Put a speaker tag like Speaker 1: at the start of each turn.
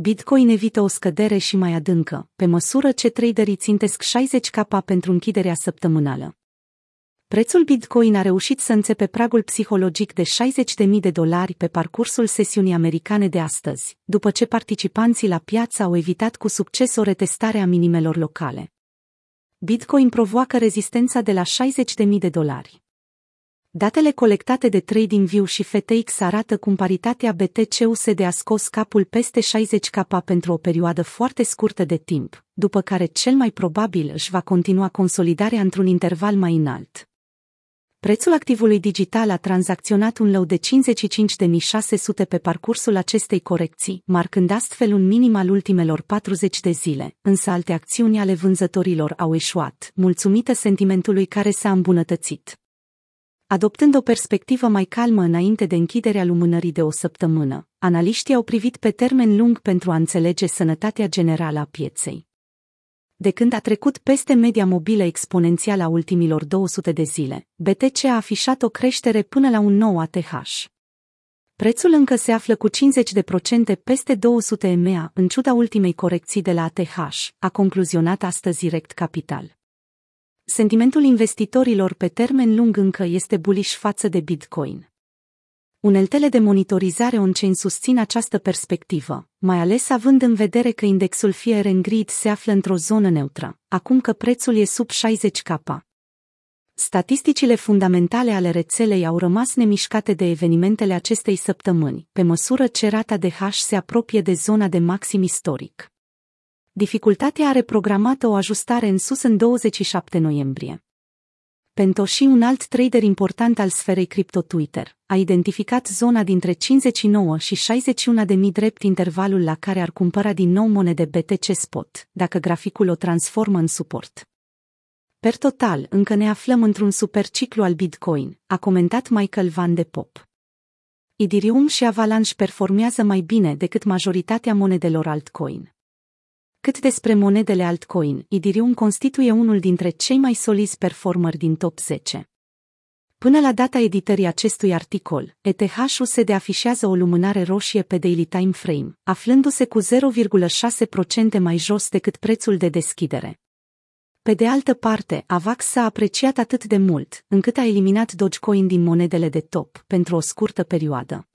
Speaker 1: Bitcoin evită o scădere și mai adâncă, pe măsură ce traderii țintesc 60 capa pentru închiderea săptămânală. Prețul Bitcoin a reușit să înțepe pragul psihologic de 60.000 de dolari pe parcursul sesiunii americane de astăzi, după ce participanții la piață au evitat cu succes o retestare a minimelor locale. Bitcoin provoacă rezistența de la 60.000 de dolari. Datele colectate de TradingView și FTX arată cum paritatea BTC-USD a scos capul peste 60K pentru o perioadă foarte scurtă de timp, după care cel mai probabil își va continua consolidarea într-un interval mai înalt. Prețul activului digital a tranzacționat un low de 55.600 pe parcursul acestei corecții, marcând astfel un minim al ultimelor 40 de zile, însă alte acțiuni ale vânzătorilor au eșuat, mulțumită sentimentului care s-a îmbunătățit. Adoptând o perspectivă mai calmă înainte de închiderea lumânării de o săptămână, analiștii au privit pe termen lung pentru a înțelege sănătatea generală a pieței. De când a trecut peste media mobilă exponențială a ultimilor 200 de zile, BTC a afișat o creștere până la un nou ATH. Prețul încă se află cu 50% peste 200 EMEA în ciuda ultimei corecții de la ATH, a concluzionat astăzi Direct Capital. Sentimentul investitorilor pe termen lung încă este bullish față de Bitcoin. Uneltele de monitorizare on-chain susțin această perspectivă, mai ales având în vedere că indexul Fear and Greed se află într-o zonă neutră, acum că prețul e sub 60K. Statisticile fundamentale ale rețelei au rămas nemișcate de evenimentele acestei săptămâni, pe măsură ce rata de hash se apropie de zona de maxim istoric. Dificultatea are programată o ajustare în sus în 27 noiembrie. Pentoshi, un alt trader important al sferei cripto Twitter, a identificat zona dintre 59 și 61 de mii drept intervalul la care ar cumpăra din nou monede BTC Spot, dacă graficul o transformă în suport. Per total, încă ne aflăm într-un superciclu al Bitcoin, a comentat Michael Van de Pop. Ethereum și Avalanche performează mai bine decât majoritatea monedelor altcoin. Cât despre monedele altcoin, Ethereum constituie unul dintre cei mai solizi performeri din top 10. Până la data editării acestui articol, ETH-USD afișează o lumânare roșie pe daily time frame, aflându-se cu 0,6% mai jos decât prețul de deschidere. Pe de altă parte, AVAX s-a apreciat atât de mult, încât a eliminat Dogecoin din monedele de top pentru o scurtă perioadă.